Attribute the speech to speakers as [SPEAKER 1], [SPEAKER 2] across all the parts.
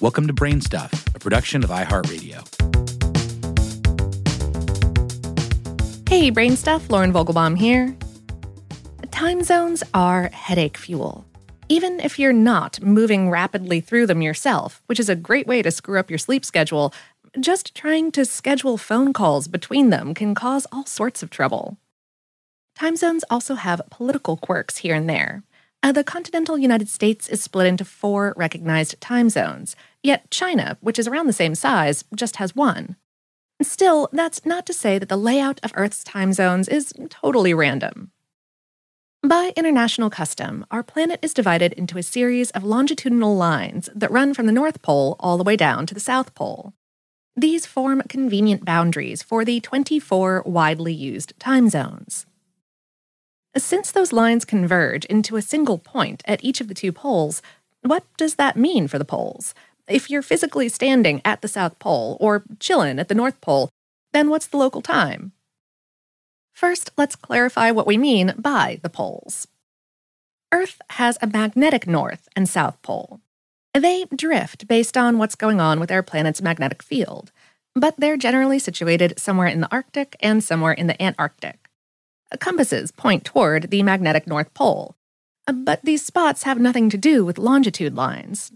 [SPEAKER 1] Welcome to Brain Stuff, a production of iHeartRadio.
[SPEAKER 2] Hey, Brain Stuff, Lauren Vogelbaum here. Time zones are headache fuel. Even if you're not moving rapidly through them yourself, which is a great way to screw up your sleep schedule, just trying to schedule phone calls between them can cause all sorts of trouble. Time zones also have political quirks here and there. Uh, the continental United States is split into four recognized time zones, yet China, which is around the same size, just has one. Still, that's not to say that the layout of Earth's time zones is totally random. By international custom, our planet is divided into a series of longitudinal lines that run from the North Pole all the way down to the South Pole. These form convenient boundaries for the 24 widely used time zones. Since those lines converge into a single point at each of the two poles, what does that mean for the poles? If you're physically standing at the South Pole or chillin' at the North Pole, then what's the local time? First, let's clarify what we mean by the poles. Earth has a magnetic north and south pole. They drift based on what's going on with our planet's magnetic field, but they're generally situated somewhere in the Arctic and somewhere in the Antarctic. Compasses point toward the magnetic North Pole, but these spots have nothing to do with longitude lines.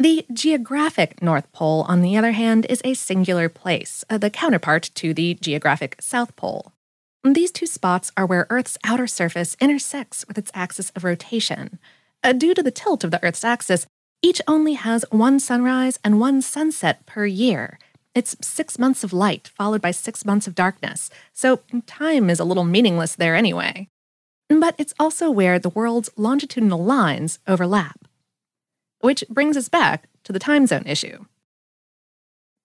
[SPEAKER 2] The geographic North Pole, on the other hand, is a singular place, uh, the counterpart to the geographic South Pole. These two spots are where Earth's outer surface intersects with its axis of rotation. Uh, due to the tilt of the Earth's axis, each only has one sunrise and one sunset per year. It's six months of light followed by six months of darkness, so time is a little meaningless there anyway. But it's also where the world's longitudinal lines overlap. Which brings us back to the time zone issue.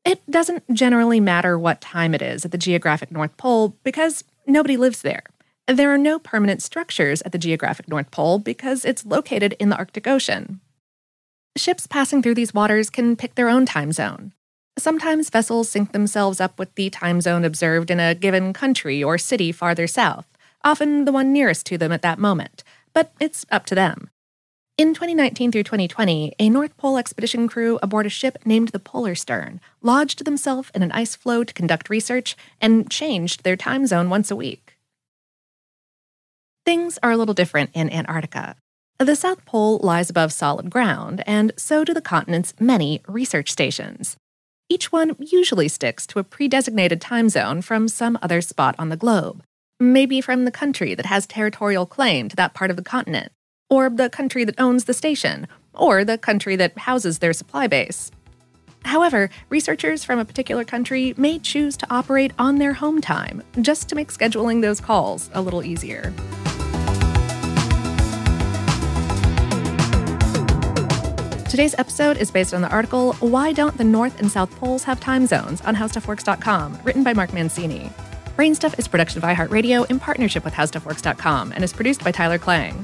[SPEAKER 2] It doesn't generally matter what time it is at the geographic North Pole because nobody lives there. There are no permanent structures at the geographic North Pole because it's located in the Arctic Ocean. Ships passing through these waters can pick their own time zone. Sometimes vessels sync themselves up with the time zone observed in a given country or city farther south, often the one nearest to them at that moment, but it's up to them. In 2019 through 2020, a North Pole expedition crew aboard a ship named the Polarstern lodged themselves in an ice floe to conduct research and changed their time zone once a week. Things are a little different in Antarctica. The South Pole lies above solid ground, and so do the continent's many research stations. Each one usually sticks to a pre designated time zone from some other spot on the globe, maybe from the country that has territorial claim to that part of the continent or the country that owns the station, or the country that houses their supply base. However, researchers from a particular country may choose to operate on their home time just to make scheduling those calls a little easier. Today's episode is based on the article Why Don't the North and South Poles Have Time Zones on HowStuffWorks.com, written by Mark Mancini. Brainstuff is production of iHeartRadio in partnership with HowStuffWorks.com and is produced by Tyler Klang.